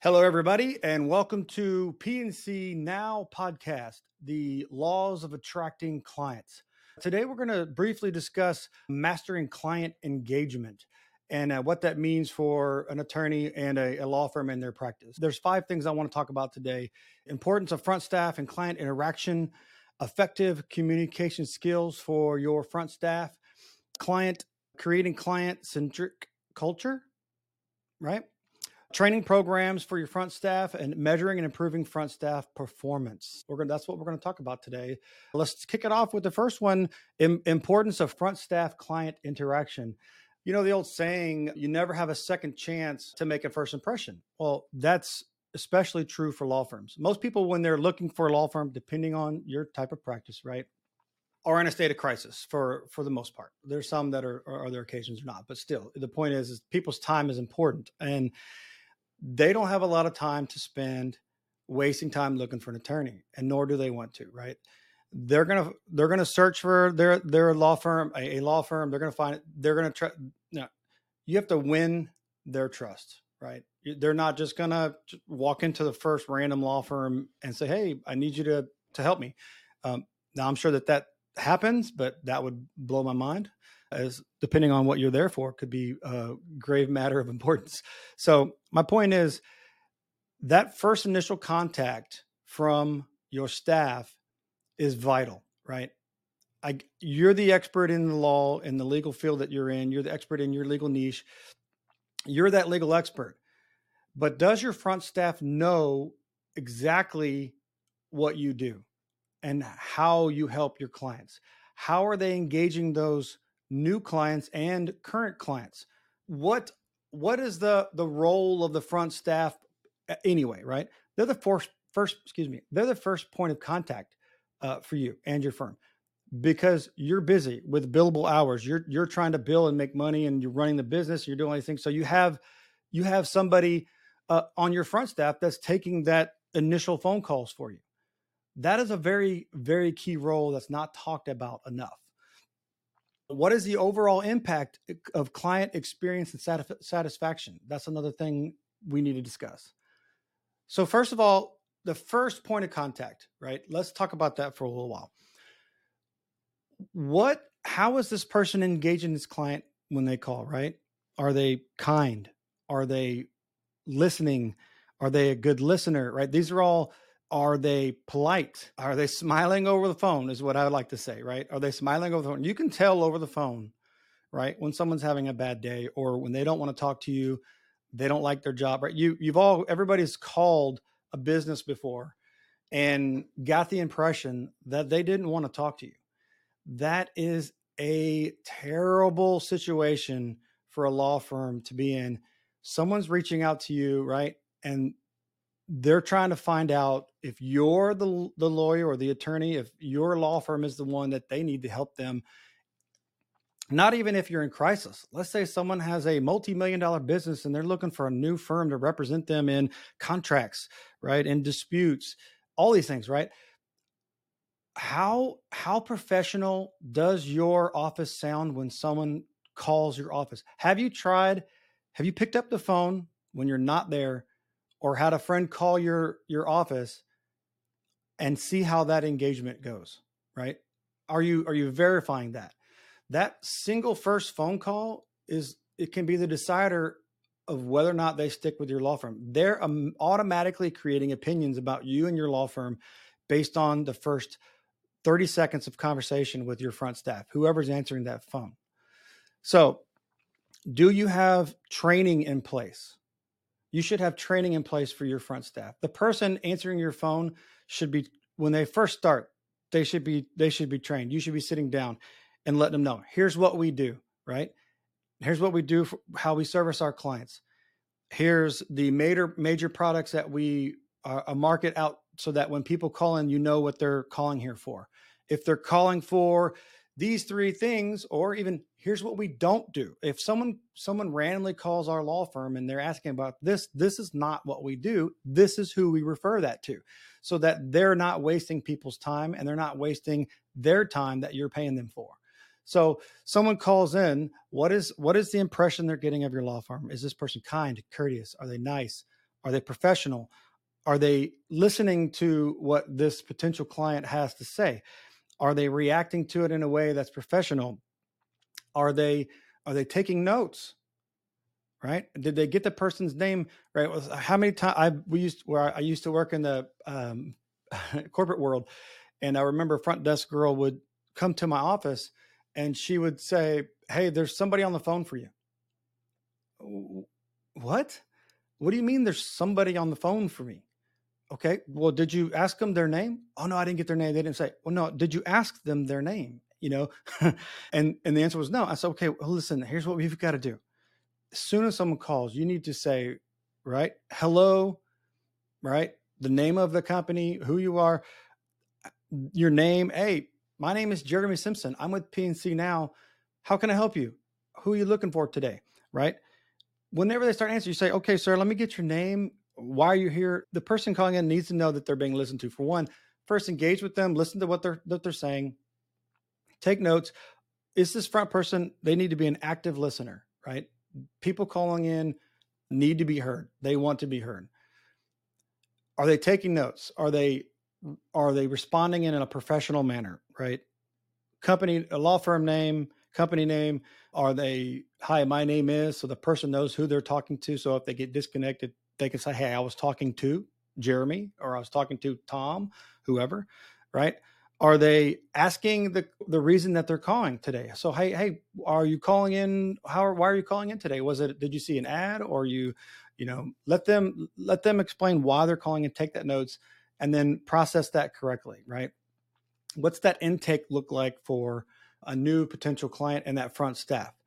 Hello, everybody, and welcome to PNC Now podcast, the laws of attracting clients. Today, we're going to briefly discuss mastering client engagement and uh, what that means for an attorney and a, a, law firm in their practice. There's five things I want to talk about today importance of front staff and client interaction, effective communication skills for your front staff, client creating client centric culture, right? Training programs for your front staff and measuring and improving front staff performance. We're going that's what we're going to talk about today. Let's kick it off with the first one importance of front staff client interaction. You know the old saying you never have a second chance to make a first impression. Well that's especially true for law firms. Most people when they're looking for a law firm depending on your type of practice right are in a state of crisis for for the most part. There's some that are, are other occasions or not but still the point is is people's time is important. And they don't have a lot of time to spend wasting time looking for an attorney and nor do they want to right? They're gonna they're gonna search for their their law firm a, a law firm. They're gonna find it. They're gonna try no. You have to win their trust right? They're not just gonna walk into the first random law firm and say hey i need you to to help me. Um, now i'm sure that that happens but that would blow my mind as depending on what you're there for could be a grave matter of importance. So my point is that first initial contact from your staff is vital, right? I, you're the expert in the law in the legal field that you're in. You're the expert in your legal niche. You're that legal expert. But does your front staff know exactly what you do and how you help your clients? How are they engaging those new clients and current clients. What what is the the role of the front staff anyway? Right, they're the first first excuse me, they're the first point of contact uh, for you and your firm because you're busy with billable hours. You're you're trying to bill and make money, and you're running the business. You're doing anything, so you have you have somebody uh, on your front staff that's taking that initial phone calls for you. That is a very very key role that's not talked about enough. What is the overall impact eh, of client experience and satisfaction? That's another thing we need to discuss. So, first of all, the first point of contact, right? Let's talk about that for a little while. What, how is this person engaging this client when they call, right? Are they kind? Are they listening? Are they a good listener, right? These are all are they polite? Are they smiling over the phone? Is what I would like to say, right? Are they smiling over the phone? You can tell over the phone, right, when someone's having a bad day or when they don't want to talk to you, they don't like their job, right? You you've all everybody's called a business before and got the impression that they didn't want to talk to you. That is a terrible situation for a law firm to be in. Someone's reaching out to you, right? And they're trying to find out if you're the the lawyer or the attorney, if your law firm is the one that they need to help them. Not even if you're in crisis. Let's say someone has a multi-million dollar business and they're looking for a new firm to represent them in contracts, right? In disputes, all these things, right? How how professional does your office sound when someone calls your office? Have you tried have you picked up the phone when you're not there or had a friend call your your office and see how that engagement goes right? Are you are you verifying that? That single first phone call is it can be the decider of whether or not they stick with your law firm. They're um, automatically creating opinions about you and your law firm based on the first 30 seconds of conversation with your front staff whoever's answering that phone. So do you have training in place you should have training in place for your front staff. The person answering your phone should be when they first start, they should be they should be trained. You should be sitting down and letting them know, here's what we do, right? Here's what we do for how we service our clients. Here's the major major products that we are a market out so that when people call in, you know what they're calling here for. If they're calling for these three things or even here's what we don't do. If someone someone randomly calls our law firm and they're asking about this this is not what we do this is who we refer that to. So that they're not wasting people's time and they're not wasting their time that you're paying them for. So someone calls in what is what is the impression they're getting of your law firm? Is this person kind courteous? Are they nice? Are they professional? Are they listening to what this potential client has to say? Are they reacting to it in a way that's professional? Are they are they taking notes? Right? Did they get the person's name right? How many times I we used where I used to work in the um, corporate world, and I remember front desk girl would come to my office and she would say, "Hey, there's somebody on the phone for you." What? What do you mean there's somebody on the phone for me? Okay. Well, did you ask them their name? Oh no, I didn't get their name. They didn't say. Well, no. Did you ask them their name? You know, and and the answer was no. I said, okay. Well, listen. Here's what we've got to do. As soon as someone calls, you need to say, right, hello, right, the name of the company, who you are, uh, your name. Hey, my name is Jeremy Simpson. I'm with PNC now. How can I help you? Who are you looking for today? Right. Whenever they start answering, you say, okay, sir, let me get your name why are you here? The person calling in needs to know that they're being listened to. For one, first engage with them, listen to what they're what they're saying, take notes. Is this front person? They need to be an active listener, right? People calling in need to be heard. They want to be heard. Are they taking notes? Are they are they responding in a professional manner, right? Company, a law firm name, company name. Are they, hi, my name is, so the person knows who they're talking to. So if they get disconnected, they can say, "Hey, I was talking to Jeremy or I was talking to Tom, whoever," right? Are they asking the the reason that they're calling today? So, hey, hey, are you calling in? How? Why are you calling in today? Was it? Did you see an ad or you? You know, let them let them explain why they're calling and take that notes, and then process that correctly, right? What's that intake look like for a new potential client and that front staff?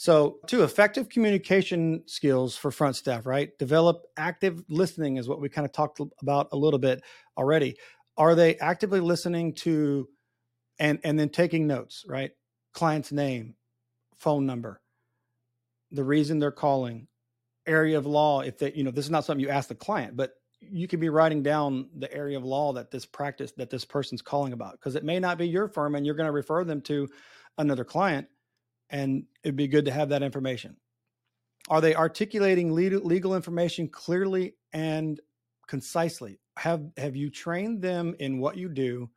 So, two effective communication skills for front staff, right? Develop active listening is what we kind of talked about a little bit already. Are they actively listening to and and then taking notes, right? Client's name, phone number, the reason they're calling, area of law if they, you know, this is not something you ask the client, but you could be writing down the area of law that this practice that this person's calling about because it may not be your firm and you're going to refer them to another client and it'd be good to have that information. Are they articulating legal information clearly and concisely? Have have you trained them in what you do?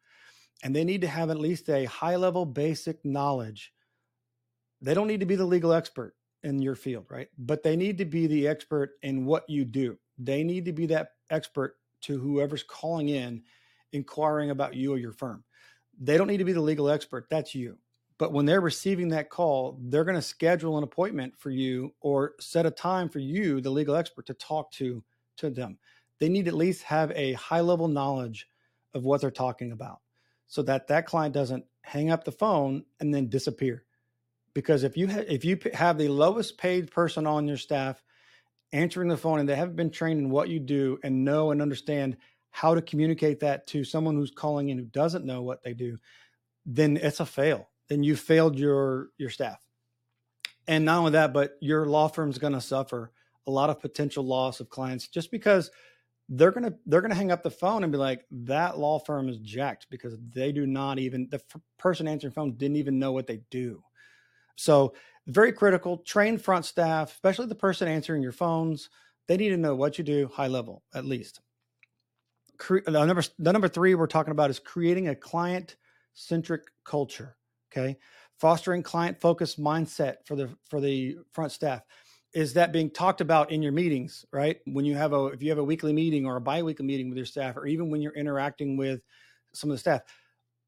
And they need to have at least a high level basic knowledge. They don't need to be the legal expert in your field, right? But they need to be the expert in what you do. They need to be that expert to whoever's calling in inquiring about you or your firm. They don't need to be the legal expert. That's you. But when they're receiving that call, they're going to schedule an appointment for you or set a time for you, the legal expert, to talk to to them. They need at least have a high level knowledge of what they're talking about, so that that client doesn't hang up the phone and then disappear. Because if you ha- if you have the lowest paid person on your staff answering the phone and they haven't been trained in what you do and know and understand how to communicate that to someone who's calling in who doesn't know what they do, then it's a fail then you failed your your staff. And not only that, but your law firm's going to suffer a lot of potential loss of clients just because they're going to they're going to hang up the phone and be like that law firm is jacked because they do not even the f- person answering phone didn't even know what they do. So, very critical, train front staff, especially the person answering your phones, they need to know what you do high level at least. Cre- the number the number 3 we're talking about is creating a client centric culture. Okay. Fostering client focused mindset for the for the front staff. Is that being talked about in your meetings, right? When you have a if you have a weekly meeting or a bi-weekly meeting with your staff, or even when you're interacting with some of the staff,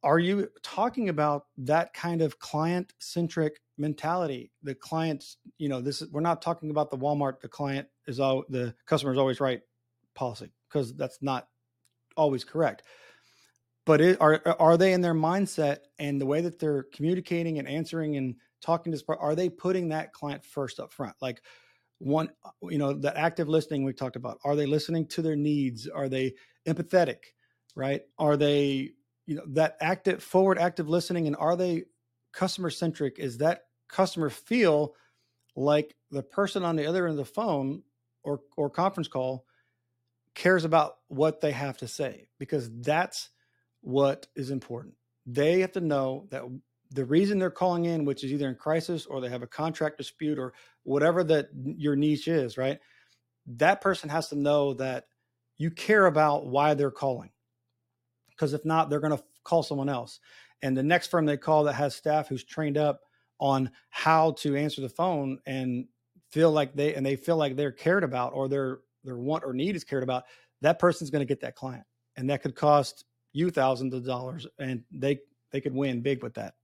are you talking about that kind of client centric mentality the clients you know this is we're not talking about the walmart the client is all the customer is always right policy because that's not always correct but it, are uh, are they in their mindset and the way that they're communicating and answering and talking to are they putting that client first up front? Like one uh, you know the active listening we talked about are they listening to their needs? Are they empathetic right? Are they you know that active forward active listening and are they customer centric is that customer feel like the person on the other end of the phone or or conference call cares about what they have to say? Because that's what is important. They have to know that the reason they're calling in, which is either in crisis or they have a contract dispute or whatever that your niche is, right? that person has to know that you care about why they're calling. Because if not, they're going to call someone else. And the next firm they call that has staff who's trained up on how to answer the phone and feel like they and they feel like they're cared about or their their want or need is cared about, that person's going to get that client. And that could cost you thousands of dollars and they they could win big with that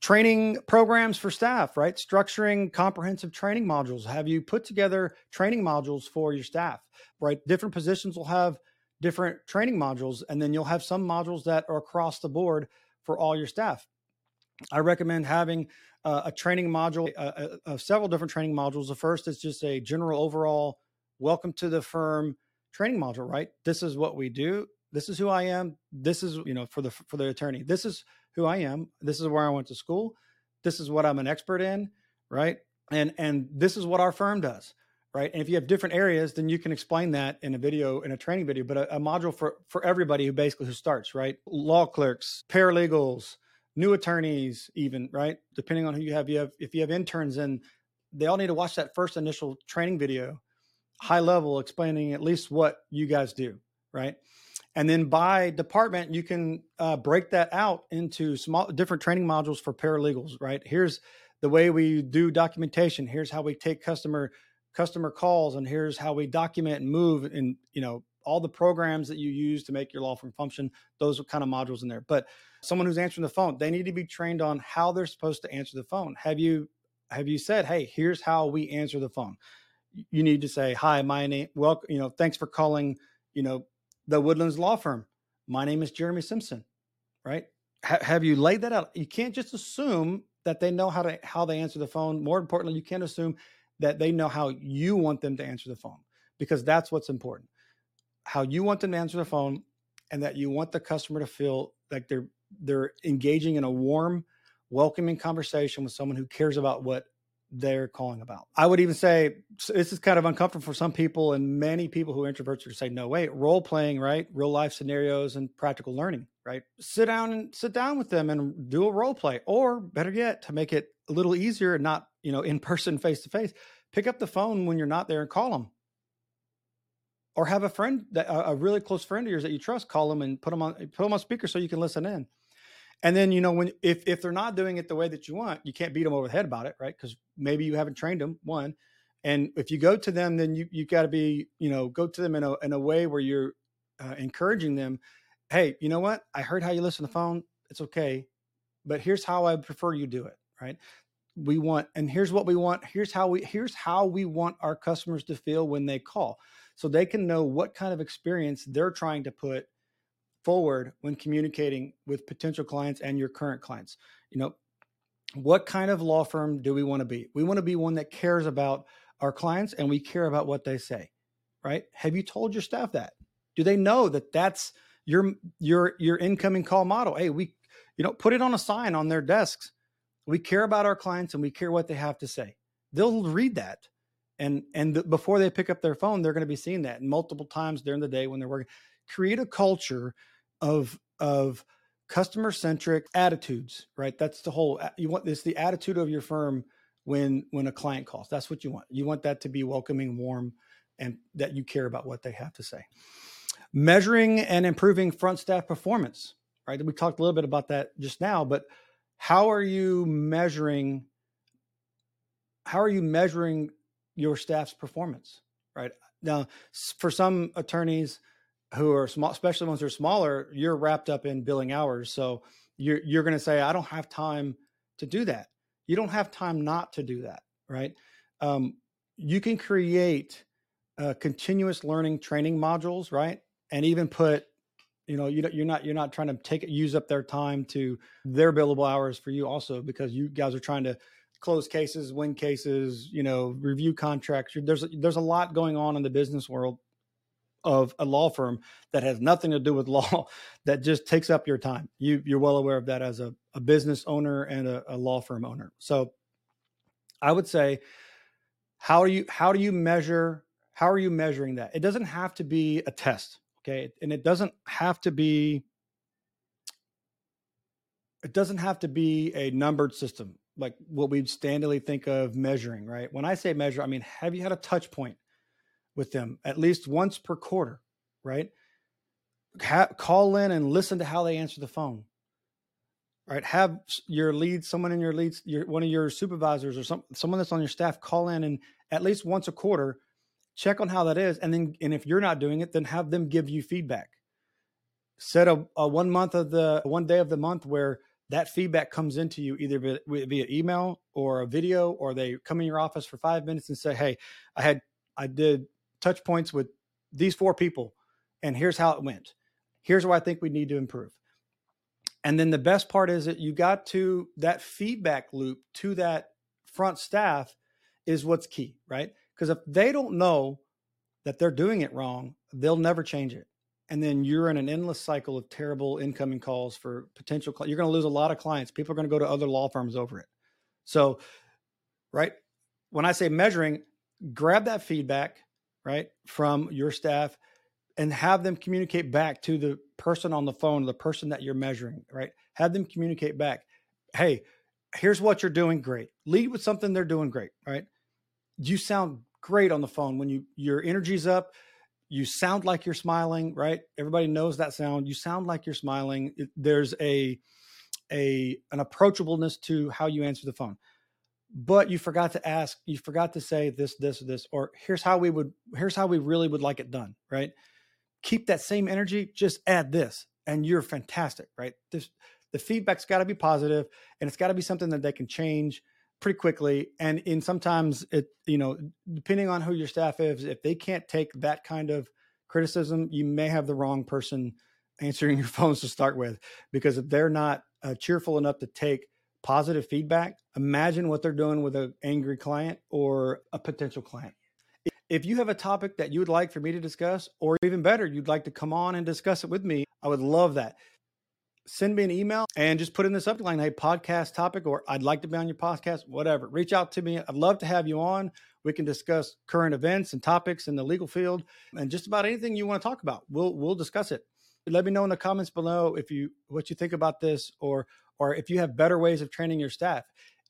training programs for staff, right? Structuring comprehensive training modules. Have you put together training modules for your staff, right? Different positions will have different training modules, and then you'll have some modules that are across the board for all your staff. I recommend having uh, a training module uh, uh, several different training modules. The first is just a general overall welcome to the firm training module, right? This is what we do. This is who I am. This is, you know, for the for the attorney. This is who I am. This is where I went to school. This is what I'm an expert in, right? And and this is what our firm does, right? And if you have different areas, then you can explain that in a video, in a training video, but a, a module for for everybody who basically who starts, right? Law clerks, paralegals, new attorneys, even, right? Depending on who you have, you have if you have interns and they all need to watch that first initial training video, high level, explaining at least what you guys do, right? And then by department, you can uh, break that out into small different training modules for paralegals. Right here's the way we do documentation. Here's how we take customer customer calls, and here's how we document and move, and you know all the programs that you use to make your law firm function. Those are kind of modules in there. But someone who's answering the phone, they need to be trained on how they're supposed to answer the phone. Have you have you said, hey, here's how we answer the phone? You need to say, hi, my name, welcome, you know, thanks for calling, you know, the Woodlands Law Firm. My name is Jeremy Simpson, right? have you laid that out? You can't just assume that they know how to how they answer the phone. More importantly, you can't assume that they know how you want them to answer the phone because that's what's important. How you want them to answer the phone and that you want the customer to feel like they're they're engaging in a warm, welcoming conversation with someone who cares about what they're calling about. I would even say this is kind of uncomfortable for some people, and many people who are introverts are say, "No, wait, role playing, right? Real life scenarios and practical learning, right? Sit down and sit down with them and do a role play, or better yet, to make it a little easier and not you know in person, face to face, pick up the phone when you're not there and call them." Or have a friend that a really close friend of yours that you trust, call them and put them on put them on speaker so you can listen in and then you know when if if they're not doing it the way that you want, you can't beat them over the head about it, right? Because maybe you haven't trained them. One, and if you go to them, then you you got to be you know go to them in a in a way where you're uh, encouraging them. Hey, you know what? I heard how you listen to the phone. It's okay, but here's how I prefer you do it. Right? We want, and here's what we want. Here's how we here's how we want our customers to feel when they call, so they can know what kind of experience they're trying to put forward when communicating with potential clients and your current clients. You know, what kind of law firm do we want to be? We want to be one that cares about our clients and we care about what they say, right? Have you told your staff that? Do they know that that's your your your incoming call model? Hey, we you know, put it on a sign on their desks. We care about our clients and we care what they have to say. They'll read that. And and the, before they pick up their phone, they're going to be seeing that multiple times during the day when they're working. Create a culture of of customer centric attitudes, right? That's the whole you want this the attitude of your firm when when a client calls. That's what you want. You want that to be welcoming, warm, and that you care about what they have to say. Measuring and improving front staff performance, right? We talked a little bit about that just now, but how are you measuring how are you measuring your staff's performance, right? Now, for some attorneys, who are small, especially ones who are smaller, you're wrapped up in billing hours. So you're you're going to say, I don't have time to do that. You don't have time not to do that, right? Um, you can create uh, continuous learning training modules, right? And even put, you know, you you're not you're not trying to take use up their time to their billable hours for you also because you guys are trying to close cases, win cases, you know, review contracts. There's there's a lot going on in the business world of a law firm that has nothing to do with law that just takes up your time. You you're well aware of that as a, a business owner and a, a law firm owner. So I would say how are you how do you measure how are you measuring that? It doesn't have to be a test, okay? And it doesn't have to be it doesn't have to be a numbered system like what we'd standardly think of measuring, right? When I say measure, I mean have you had a touch point with them at least once per quarter, right? Ha- call in and listen to how they answer the phone. Right, have your lead, someone in your leads, your one of your supervisors or some someone that's on your staff call in and at least once a quarter, check on how that is, and then and if you're not doing it, then have them give you feedback. Set a, a one month of the one day of the month where that feedback comes into you either via, via email or a video, or they come in your office for five minutes and say, "Hey, I had I did touch points with these four people, and here's how it went. Here's where I think we need to improve." And then the best part is that you got to that feedback loop to that front staff is what's key, right? Because if they don't know that they're doing it wrong, they'll never change it and then you're in an endless cycle of terrible incoming calls for potential you're going to lose a lot of clients people are going to go to other law firms over it so right when i say measuring grab that feedback right from your staff and have them communicate back to the person on the phone the person that you're measuring right have them communicate back hey here's what you're doing great lead with something they're doing great right you sound great on the phone when you your energy's up you sound like you're smiling, right? Everybody knows that sound. You sound like you're smiling. There's a a an approachableness to how you answer the phone. But you forgot to ask, you forgot to say this, this, this, or here's how we would, here's how we really would like it done, right? Keep that same energy, just add this, and you're fantastic, right? This the feedback's got to be positive and it's got to be something that they can change pretty quickly and in sometimes it you know depending on who your staff is if they can't take that kind of criticism you may have the wrong person answering your phones to start with because if they're not uh, cheerful enough to take positive feedback imagine what they're doing with an angry client or a potential client if you have a topic that you would like for me to discuss or even better you'd like to come on and discuss it with me i would love that send me an email and just put in the subject line, hey, podcast topic, or I'd like to be on your podcast, whatever. Reach out to me. I'd love to have you on. We can discuss current events and topics in the legal field and just about anything you want to talk about. We'll we'll discuss it. Let me know in the comments below if you what you think about this or or if you have better ways of training your staff.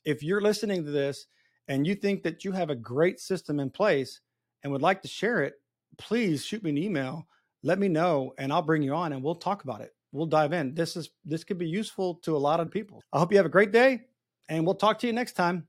If you're listening to this and you think that you have a great system in place and would like to share it, please shoot me an email. Let me know and I'll bring you on and we'll talk about it we'll dive in. This is this could be useful to a lot of people. I hope you have a great day and we'll talk to you next time.